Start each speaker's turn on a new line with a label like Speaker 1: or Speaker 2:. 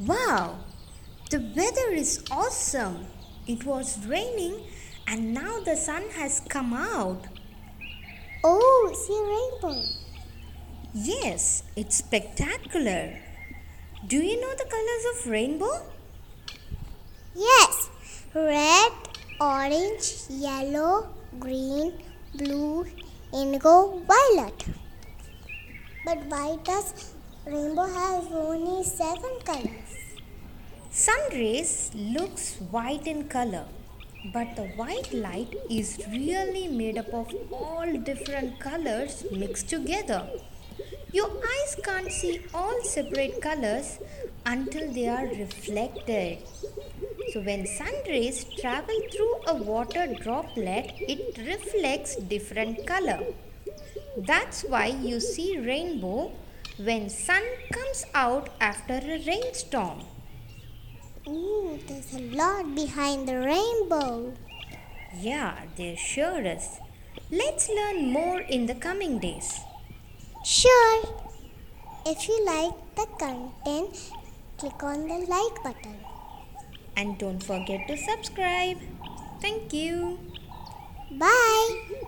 Speaker 1: Wow! The weather is awesome. It was raining and now the sun has come out.
Speaker 2: Oh, see rainbow.
Speaker 1: Yes, it's spectacular. Do you know the colors of rainbow?
Speaker 2: Yes, red, orange, yellow, green, blue, indigo, violet. But why does rainbow has only seven colors?
Speaker 1: Sun rays looks white in color, but the white light is really made up of all different colors mixed together. Your eyes can't see all separate colors until they are reflected. So when sun rays travel through a water droplet, it reflects different color. That's why you see rainbow when sun comes out after a rainstorm.
Speaker 2: Ooh, there's a lot behind the rainbow.
Speaker 1: Yeah, there sure is. Let's learn more in the coming days.
Speaker 2: Sure. If you like the content, click on the like button.
Speaker 1: And don't forget to subscribe. Thank you.
Speaker 2: Bye.